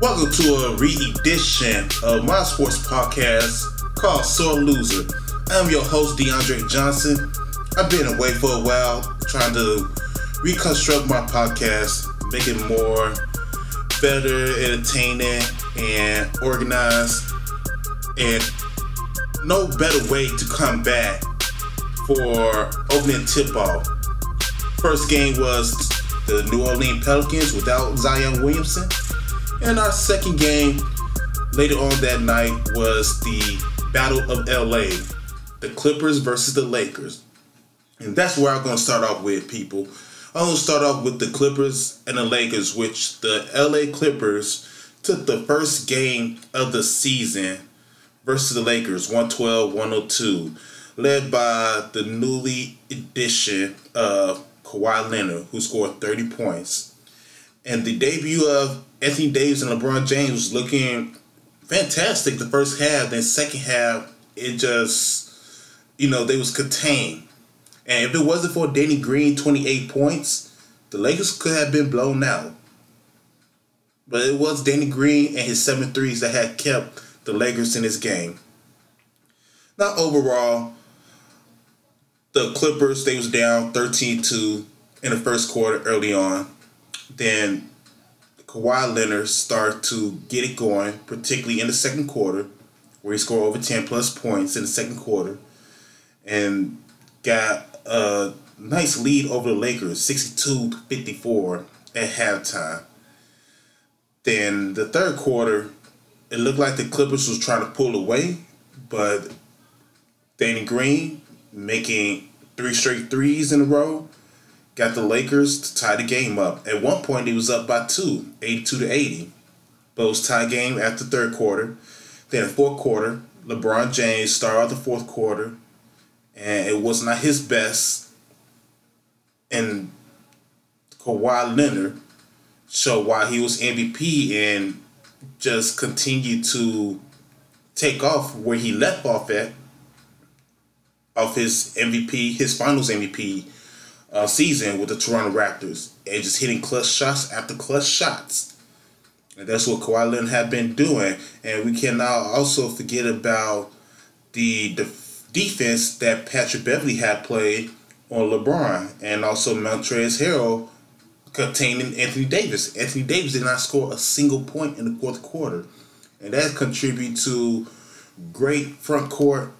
Welcome to a re-edition of my sports podcast called Sore Loser. I'm your host DeAndre Johnson. I've been away for a while trying to reconstruct my podcast, make it more better, entertaining, and organized. And no better way to come back for opening tip off. First game was the New Orleans Pelicans without Zion Williamson. And our second game later on that night was the Battle of LA, the Clippers versus the Lakers. And that's where I'm going to start off with, people. I'm going to start off with the Clippers and the Lakers, which the LA Clippers took the first game of the season versus the Lakers, 112 102, led by the newly edition of Kawhi Leonard, who scored 30 points. And the debut of Anthony Davis and LeBron James was looking fantastic the first half. Then second half, it just, you know, they was contained. And if it wasn't for Danny Green, 28 points, the Lakers could have been blown out. But it was Danny Green and his seven threes that had kept the Lakers in this game. Now overall, the Clippers, they was down 13-2 in the first quarter early on. Then Kawhi Leonard started to get it going, particularly in the second quarter, where he scored over 10 plus points in the second quarter and got a nice lead over the Lakers, 62 54 at halftime. Then the third quarter, it looked like the Clippers was trying to pull away, but Danny Green making three straight threes in a row got the Lakers to tie the game up. At one point, he was up by two, 82 to 80. But it was tie game after third quarter. Then fourth quarter, LeBron James started out the fourth quarter, and it was not his best. And Kawhi Leonard showed why he was MVP and just continued to take off where he left off at, of his MVP, his finals MVP uh, season with the Toronto Raptors and just hitting clutch shots after clutch shots. And that's what Kawhi Leonard had been doing. And we cannot also forget about the def- defense that Patrick Beverley had played on LeBron and also Montrezl Harrell containing Anthony Davis. Anthony Davis did not score a single point in the fourth quarter. And that contributed to great front court,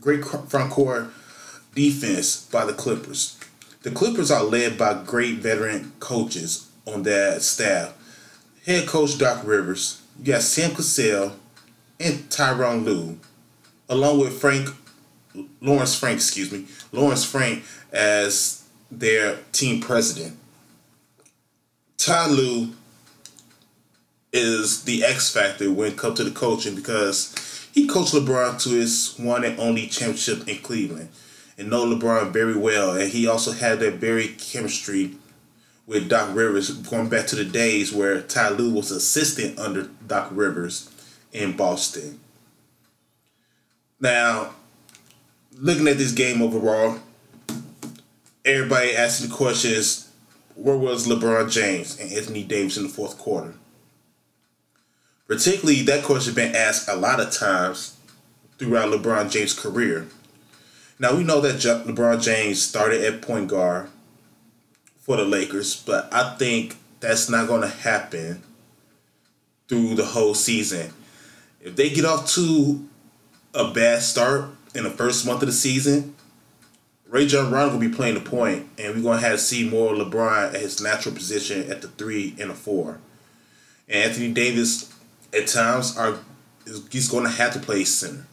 great front court defense by the Clippers. The Clippers are led by great veteran coaches on their staff. Head coach Doc Rivers, you got Sam Cassell and Tyronn Lue, along with Frank Lawrence Frank, excuse me, Lawrence Frank as their team president. Ty Lue is the X factor when it comes to the coaching because he coached LeBron to his one and only championship in Cleveland and know LeBron very well, and he also had that very chemistry with Doc Rivers, going back to the days where Ty Lue was assistant under Doc Rivers in Boston. Now, looking at this game overall, everybody asking the question is, where was LeBron James and Anthony Davis in the fourth quarter? Particularly, that question been asked a lot of times throughout LeBron James' career. Now we know that LeBron James started at point guard for the Lakers, but I think that's not going to happen through the whole season. If they get off to a bad start in the first month of the season, Rajon Rondo will be playing the point, and we're going to have to see more LeBron at his natural position at the three and the four. And Anthony Davis, at times, are he's going to have to play center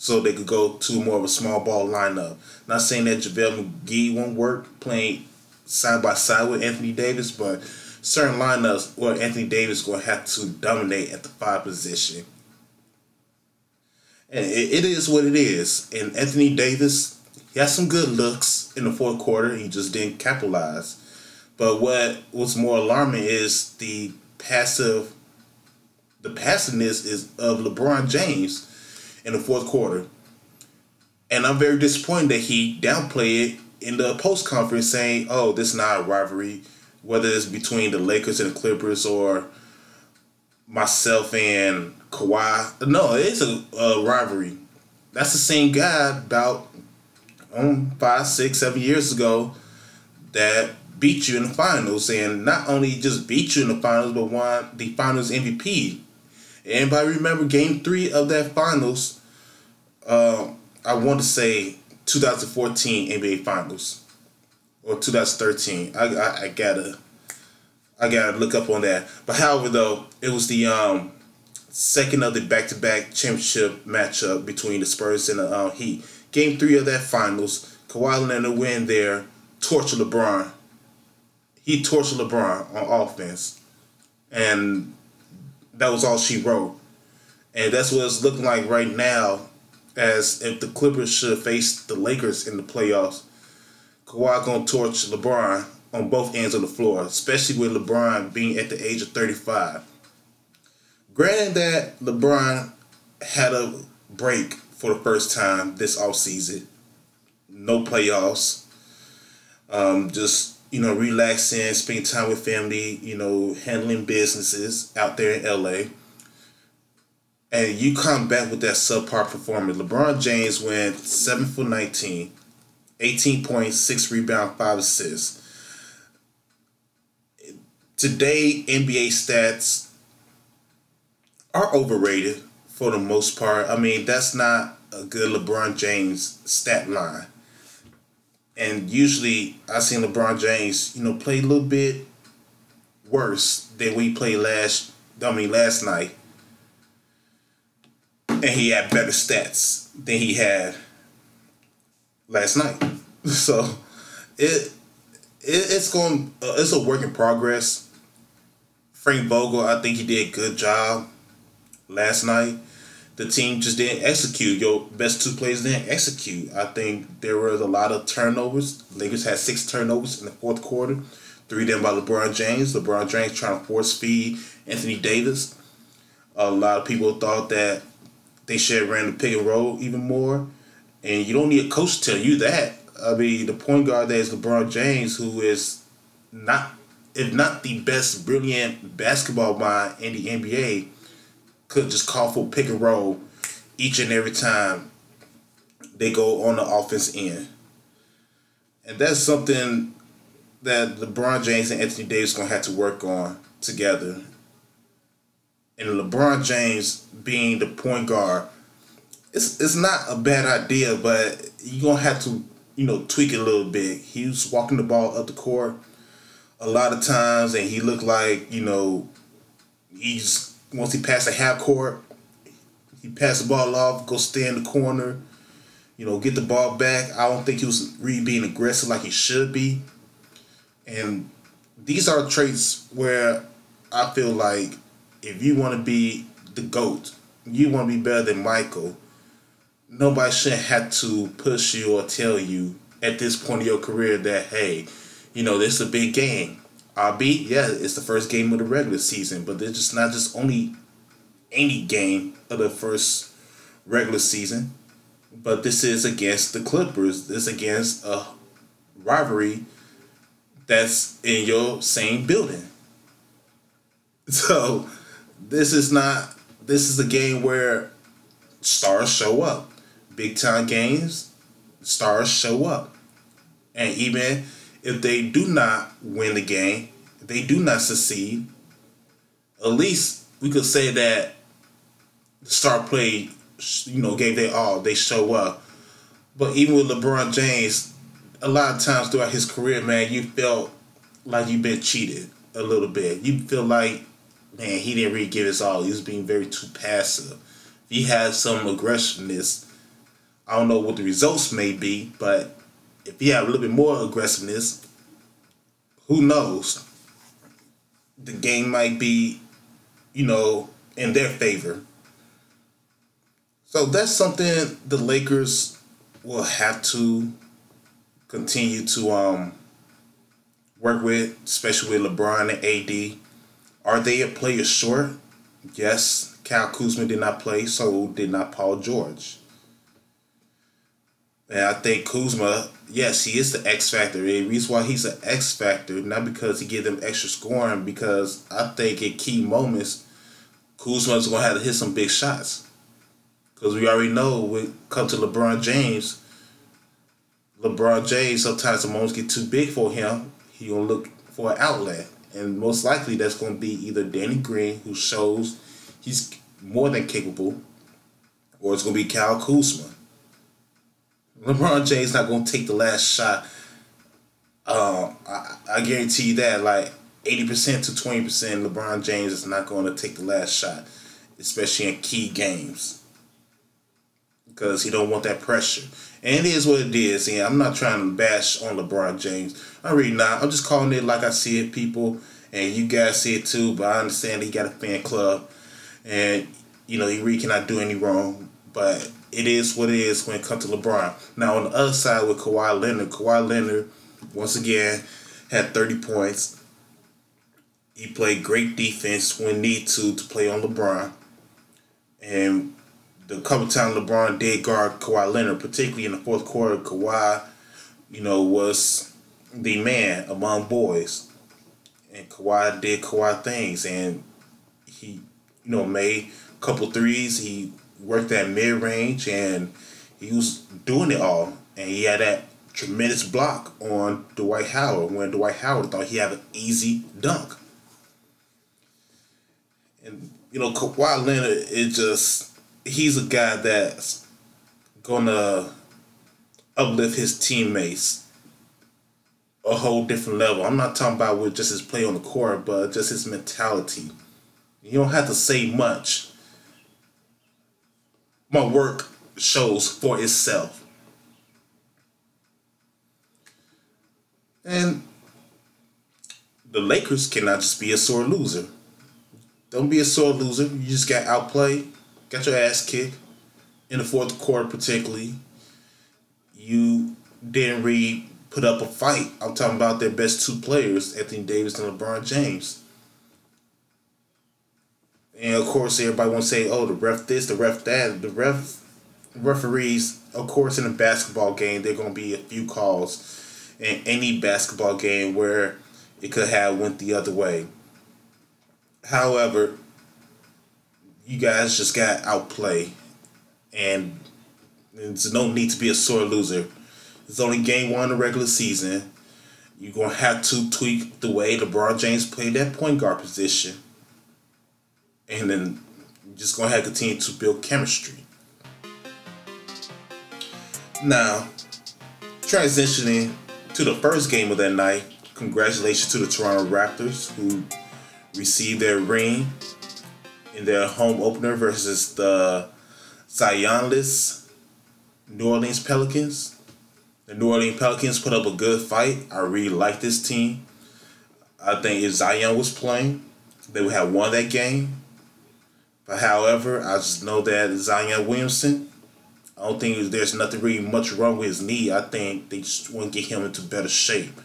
so they could go to more of a small ball lineup. Not saying that JaVale McGee won't work playing side by side with Anthony Davis, but certain lineups where Anthony Davis going to have to dominate at the five position. And it, it is what it is. And Anthony Davis, he has some good looks in the fourth quarter. He just didn't capitalize. But what was more alarming is the passive, the passiveness is of LeBron James in the fourth quarter. And I'm very disappointed that he downplayed it in the post conference saying, oh, this is not a rivalry, whether it's between the Lakers and the Clippers or myself and Kawhi. No, it's a, a rivalry. That's the same guy about um, five, six, seven years ago that beat you in the finals, and not only just beat you in the finals, but won the finals MVP. Anybody remember Game Three of that finals? Uh, I want to say 2014 NBA Finals or 2013. I, I, I gotta I gotta look up on that. But however, though, it was the um, second of the back-to-back championship matchup between the Spurs and the uh, Heat. Game three of that finals, Kawhi Leonard win there, torture LeBron. He tortured LeBron on offense, and that was all she wrote. And that's what it's looking like right now, as if the Clippers should face the Lakers in the playoffs. Kawhi gonna torch LeBron on both ends of the floor, especially with LeBron being at the age of 35. Granted that LeBron had a break for the first time this offseason, no playoffs, um, just, you know, relaxing, spending time with family, you know, handling businesses out there in LA. And you come back with that subpar performance. LeBron James went 7 for 19, 18 points, 6 rebounds, 5 assists today NBA stats are overrated for the most part. I mean, that's not a good LeBron James stat line. And usually I seen LeBron James, you know, play a little bit worse than we played last I mean last night. And he had better stats than he had last night. So it, it it's going uh, it's a work in progress Frank Vogel, I think he did a good job last night. The team just didn't execute. Your best two players didn't execute. I think there was a lot of turnovers. Lakers had six turnovers in the fourth quarter. Three of them by LeBron James. LeBron James trying to force feed Anthony Davis. A lot of people thought that they should have ran the pick and roll even more. And you don't need a coach to tell you that. I mean, the point guard there is LeBron James, who is not if not the best brilliant basketball mind in the NBA, could just call for pick and roll each and every time they go on the offense end. And that's something that LeBron James and Anthony Davis gonna have to work on together. And LeBron James being the point guard, it's it's not a bad idea, but you're gonna have to, you know, tweak it a little bit. He was walking the ball up the court a lot of times, and he looked like you know he's once he passed the half court, he passed the ball off, go stay in the corner, you know, get the ball back. I don't think he was really being aggressive like he should be, and these are traits where I feel like if you want to be the goat, you want to be better than Michael. Nobody should have to push you or tell you at this point of your career that hey, you know, this is a big game. Albeit, yeah, it's the first game of the regular season, but it's just not just only any game of the first regular season, but this is against the Clippers. This is against a rivalry that's in your same building. So this is not this is a game where stars show up. Big time games, stars show up. And even if they do not win the game, they do not succeed, at least we could say that the star play, you know, gave their all. They show up. But even with LeBron James, a lot of times throughout his career, man, you felt like you've been cheated a little bit. You feel like, man, he didn't really give his all. He was being very too passive. If he had some aggressiveness. I don't know what the results may be, but if he had a little bit more aggressiveness, who knows? The game might be, you know, in their favor. So that's something the Lakers will have to continue to um, work with, especially with LeBron and AD. Are they a player short? Yes. Kyle Kuzma did not play, so did not Paul George. And I think Kuzma, yes, he is the X factor. The reason why he's an X factor, not because he give them extra scoring, because I think at key moments, Kuzma's gonna have to hit some big shots. Cause we already know when it comes to LeBron James, LeBron James sometimes the moments get too big for him. He gonna look for an outlet, and most likely that's gonna be either Danny Green, who shows he's more than capable, or it's gonna be Kyle Kuzma. LeBron James not gonna take the last shot. Um, I, I guarantee you that, like eighty percent to twenty percent, LeBron James is not going to take the last shot, especially in key games, because he don't want that pressure. And it is what it is. And I'm not trying to bash on LeBron James. I'm really not. I'm just calling it like I see it, people, and you guys see it too. But I understand he got a fan club, and you know he really cannot do any wrong. But it is what it is when it comes to LeBron. Now on the other side with Kawhi Leonard, Kawhi Leonard once again had 30 points. He played great defense when need to to play on LeBron. And the couple times LeBron did guard Kawhi Leonard, particularly in the fourth quarter, Kawhi, you know, was the man among boys. And Kawhi did Kawhi things and he, you know, made a couple threes. He worked that mid range and he was doing it all. And he had that tremendous block on Dwight Howard when Dwight Howard thought he had an easy dunk. And you know, Kawhi Leonard is just he's a guy that's gonna uplift his teammates a whole different level. I'm not talking about with just his play on the court, but just his mentality. You don't have to say much. My work shows for itself. And the Lakers cannot just be a sore loser. Don't be a sore loser. You just got outplayed, got your ass kicked in the fourth quarter, particularly. You didn't really put up a fight. I'm talking about their best two players, Anthony Davis and LeBron James. And of course, everybody want to say, "Oh, the ref this, the ref that." The ref referees, of course, in a basketball game, there are going to be a few calls in any basketball game where it could have went the other way. However, you guys just got outplayed, and there's no need to be a sore loser. It's only game one of the regular season. You're gonna have to tweak the way LeBron James played that point guard position, and then just gonna have to continue to build chemistry. Now, transitioning to the first game of that night, congratulations to the Toronto Raptors who received their ring in their home opener versus the Zionless New Orleans Pelicans. The New Orleans Pelicans put up a good fight. I really like this team. I think if Zion was playing, they would have won that game. However, I just know that Zion Williamson I don't think there's nothing really much wrong with his knee. I think they just want to get him into better shape.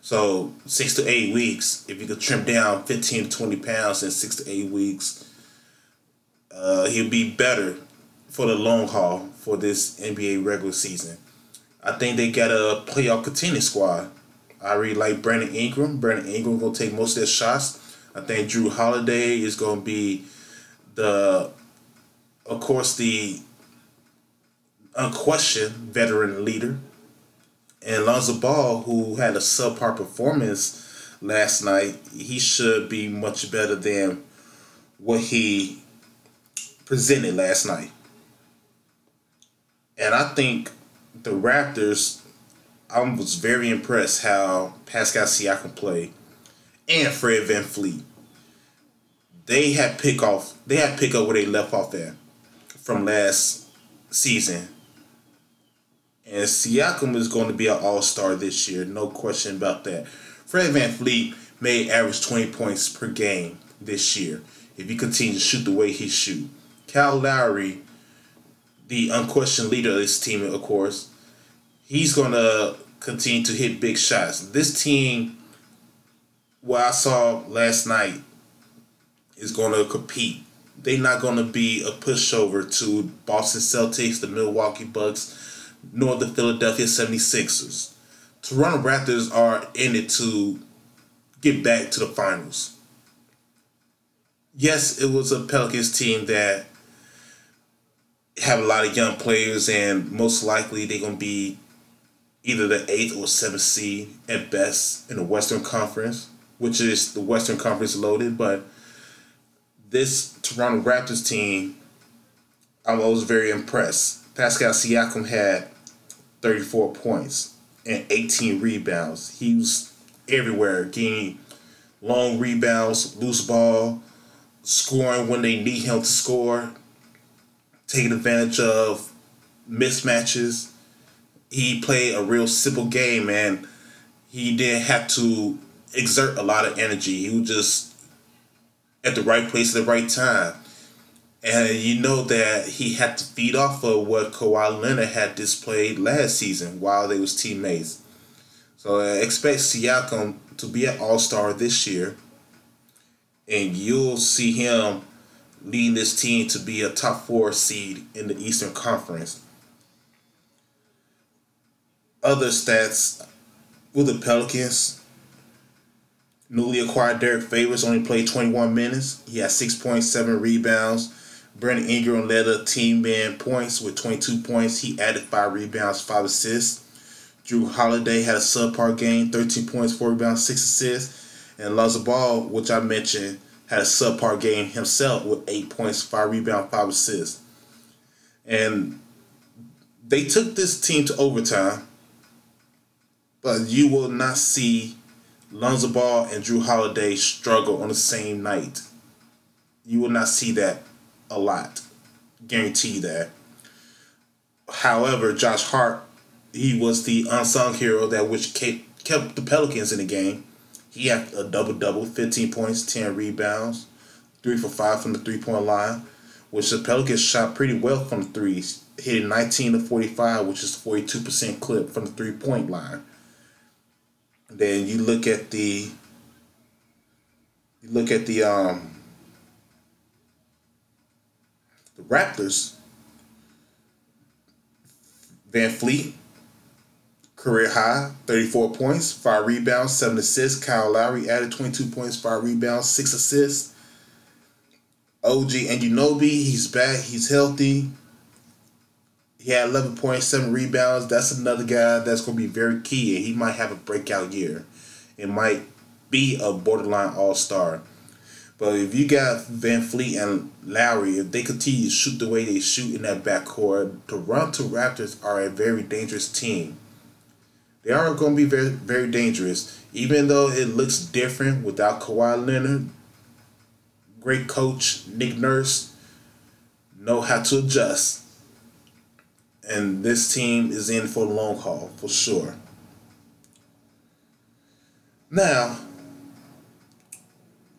So six to eight weeks, if you could trim down fifteen to twenty pounds in six to eight weeks, uh, he'll be better for the long haul for this NBA regular season. I think they got a playoff contending squad. I really like Brandon Ingram. Brandon Ingram gonna take most of their shots. I think Jrue Holiday is gonna be the, of course, the unquestioned veteran leader. And Lonzo Ball, who had a subpar performance last night, he should be much better than what he presented last night. And I think the Raptors, I was very impressed how Pascal Siakam played and Fred Van VanVleet. They had pick off they had pick up where they left off at from last season and Siakam is going to be an all star this year, no question about that. Fred Van VanVleet may average 20 points per game this year if he continues to shoot the way he shoot. Kyle Lowry, the unquestioned leader of this team, of course, he's going to continue to hit big shots. This team, what I saw last night, is going to compete. They're not going to be a pushover to Boston Celtics, the Milwaukee Bucks, nor the Philadelphia 76ers. Toronto Raptors are in it to get back to the finals. yes, it was a Pelicans team that have a lot of young players, and most likely they're gonna be either the eighth or seventh seed at best in the Western Conference, which is the Western Conference loaded. But this Toronto Raptors team, I was very impressed. Pascal Siakam had 34 points and 18 rebounds. He was everywhere, getting long rebounds, loose ball, scoring when they need him to score, taking advantage of mismatches. He played a real simple game and he didn't have to exert a lot of energy. He was just at the right place at the right time. And you know that he had to feed off of what Kawhi Leonard had displayed last season while they was teammates. So I expect Siakam to be an All Star this year, and you'll see him leading this team to be a top four seed in the Eastern Conference. Other stats with the Pelicans. Newly acquired Derrick Favors only played 21 minutes. He had 6.7 rebounds. Brandon Ingram led the team in points with 22 points. He added 5 rebounds, 5 assists. Jrue Holiday had a subpar game, 13 points, 4 rebounds, 6 assists. And Lonzo Ball, which I mentioned, had a subpar game himself with 8 points, 5 rebounds, 5 assists. And they took this team to overtime, but you will not see Lonzo Ball and Jrue Holiday struggle on the same night. You will not see that a lot. Guarantee that. However, Josh Hart, he was the unsung hero that which kept the Pelicans in the game. He had a double double, 15 points, 10 rebounds, 3 for 5 from the three point line, which the Pelicans shot pretty well from threes, hitting 19 to 45, which is 42% clip from the three point line. Then you look at the you look at the um the Raptors. VanVleet, career high, 34 points, 5 rebounds, 7 assists. Kyle Lowry added 22 points, 5 rebounds, 6 assists. OG and Anunoby, he's back, he's healthy. He had 11.7 rebounds. That's another guy that's going to be very key, and he might have a breakout year. It might be a borderline all star. But if you got VanVleet and Lowry, if they continue to shoot the way they shoot in that backcourt, Toronto Raptors are a very dangerous team. They are going to be very, very dangerous. Even though it looks different without Kawhi Leonard, great coach Nick Nurse know how to adjust. And this team is in for the long haul, for sure. Now,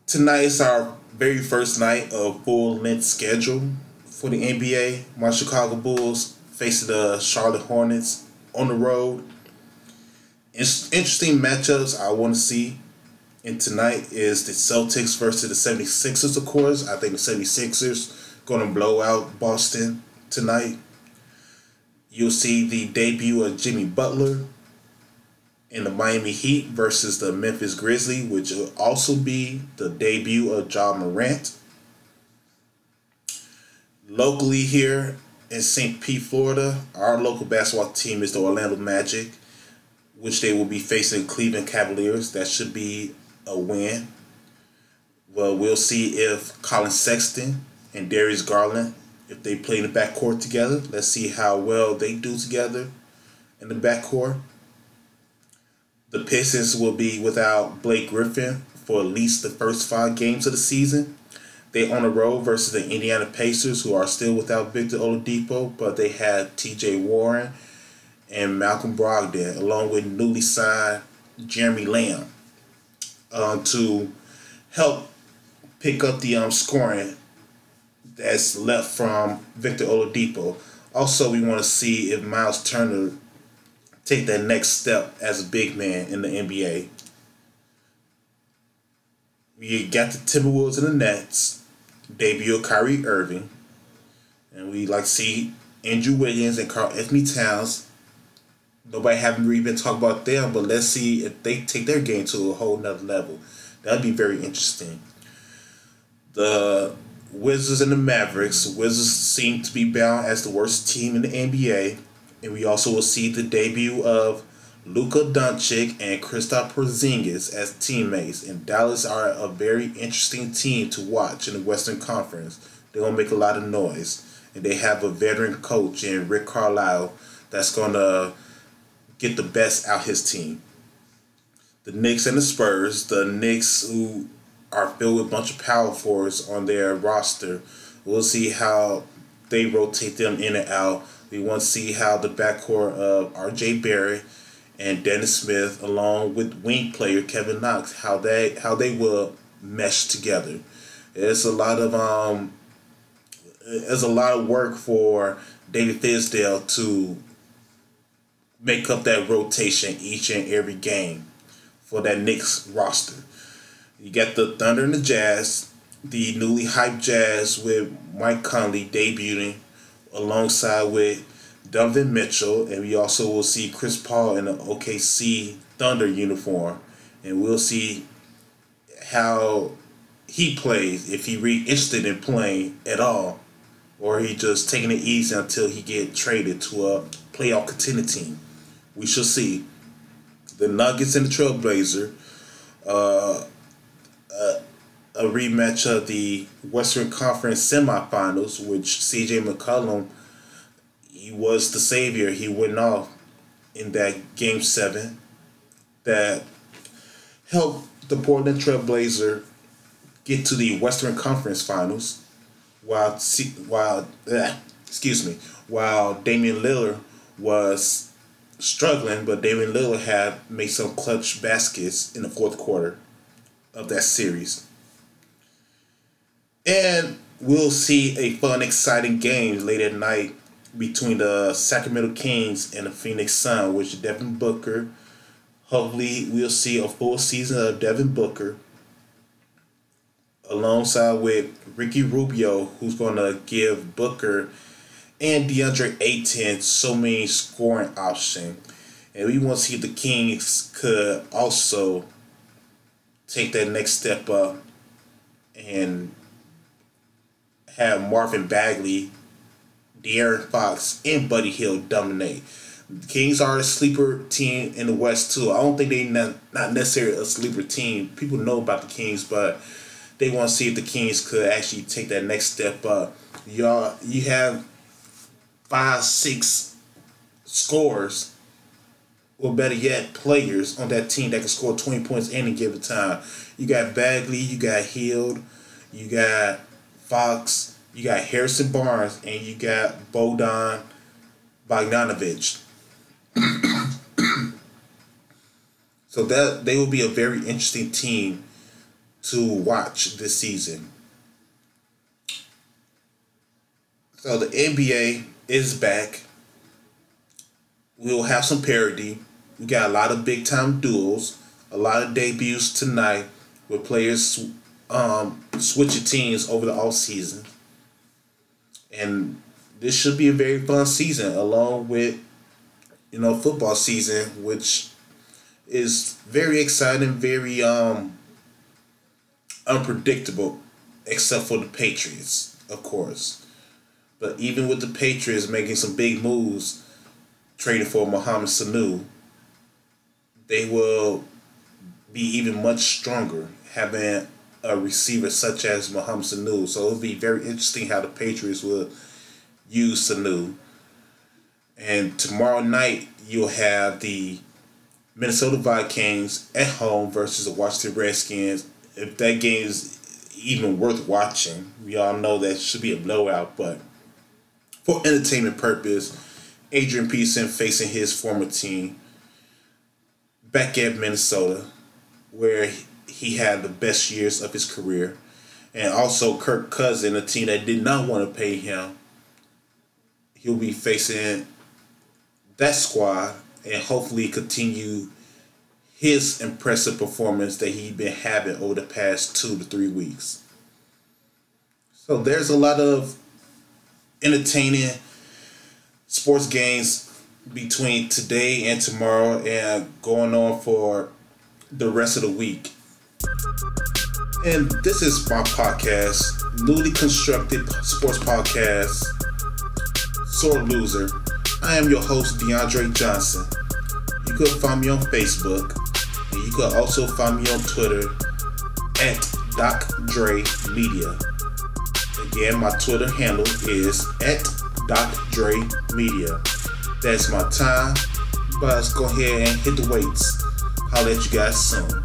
tonight is our very first night of full length schedule for the NBA. My Chicago Bulls facing the Charlotte Hornets on the road. It's interesting matchups I want to see. And tonight is the Celtics versus the 76ers, of course. I think the 76ers going to blow out Boston tonight. You'll see the debut of Jimmy Butler in the Miami Heat versus the Memphis Grizzlies, which will also be the debut of Ja Morant. Locally here in St. Pete, Florida, our local basketball team is the Orlando Magic, which they will be facing Cleveland Cavaliers. That should be a win. Well, we'll see if Collin Sexton and Darius Garland if they play in the backcourt together. Let's see how well they do together in the backcourt. The Pistons will be without Blake Griffin for at least the first five games of the season. They on the road versus the Indiana Pacers, who are still without Victor Oladipo, but they had T.J. Warren and Malcolm Brogdon, along with newly signed Jeremy Lamb, uh, to help pick up the um, scoring that's left from Victor Oladipo. Also, we want to see if Miles Turner take that next step as a big man in the NBA. We got the Timberwolves and the Nets debut of Kyrie Irving, and we like to see Andrew Wiggins and Karl-Anthony Towns. Nobody haven't really been talking about them, but let's see if they take their game to a whole nother level. That'd be very interesting. The Wizards and the Mavericks. Wizards seem to be bound as the worst team in the NBA, and we also will see the debut of Luka Doncic and Kristaps Porzingis as teammates. And Dallas are a very interesting team to watch in the Western Conference. They're gonna make a lot of noise, and they have a veteran coach in Rick Carlisle that's gonna get the best out his team. The Knicks and the Spurs. The Knicks who are filled with a bunch of power forwards on their roster. We'll see how they rotate them in and out. We want to see how the backcourt of R.J. Barrett and Dennis Smith, along with wing player Kevin Knox, how they how they will mesh together. It's a lot of um, it's a lot of work for David Fizdale to make up that rotation each and every game for that Knicks roster. You got the Thunder and the Jazz, the newly hyped Jazz with Mike Conley debuting alongside with Donovan Mitchell, and we also will see Chris Paul in the OKC Thunder uniform, and we'll see how he plays if he re interested in playing at all, or he just taking it easy until he get traded to a playoff contending team. We shall see. The Nuggets and the Trailblazer, uh, uh, a rematch of the Western Conference semifinals, which C.J. McCollum he was the savior. He went off in that game seven that helped the Portland Trailblazer get to the Western Conference Finals, while while eh, excuse me, while Damian Lillard was struggling, but Damian Lillard had made some clutch baskets in the fourth quarter of that series. And we'll see a fun, exciting game late at night between the Sacramento Kings and the Phoenix Sun, which Devin Booker. Hopefully, we'll see a full season of Devin Booker alongside with Ricky Rubio, who's going to give Booker and DeAndre Ayton so many scoring options. And we want to see if the Kings could also take that next step up and have Marvin Bagley De'Aaron Fox, and Buddy Hield dominate. The Kings are a sleeper team in the West too. I don't think they not not necessarily a sleeper team. People know about the Kings, but they want to see if the Kings could actually take that next step up. Y'all, you have five, six scores, or better yet, players on that team that can score twenty points any given time. You got Bagley, you got Hield, you got Fox, you got Harrison Barnes, and you got Bogdan Bogdanovic. so that they will be a very interesting team to watch this season. So the NBA is back. We'll have some parity. We got a lot of big time duels, a lot of debuts tonight with players um, switching teams over the off season and this should be a very fun season, along with you know football season, which is very exciting, very um unpredictable, except for the Patriots, of course. But even with the Patriots making some big moves, trading for Mohamed Sanu, they will be even much stronger having a receiver such as Mohamed Sanu. So it'll be very interesting how the Patriots will use Sanu. And tomorrow night you'll have the Minnesota Vikings at home versus the Washington Redskins. If that game is even worth watching, we all know that should be a blowout, but for entertainment purpose, Adrian Peterson facing his former team back at Minnesota, where he had the best years of his career. And also Kirk Cousin, a team that did not want to pay him. He'll be facing that squad and hopefully continue his impressive performance that he's been having over the past two to three weeks. So there's a lot of entertaining sports games between today and tomorrow and going on for the rest of the week. And this is my podcast, newly constructed sports podcast, Sore Loser. I am your host, DeAndre Johnson. You could find me on Facebook, and you could also find me on Twitter at Doc Media. Again, my Twitter handle is at Doc Dre Media. That's my time. But let's go ahead and hit the weights. I'll let you guys soon.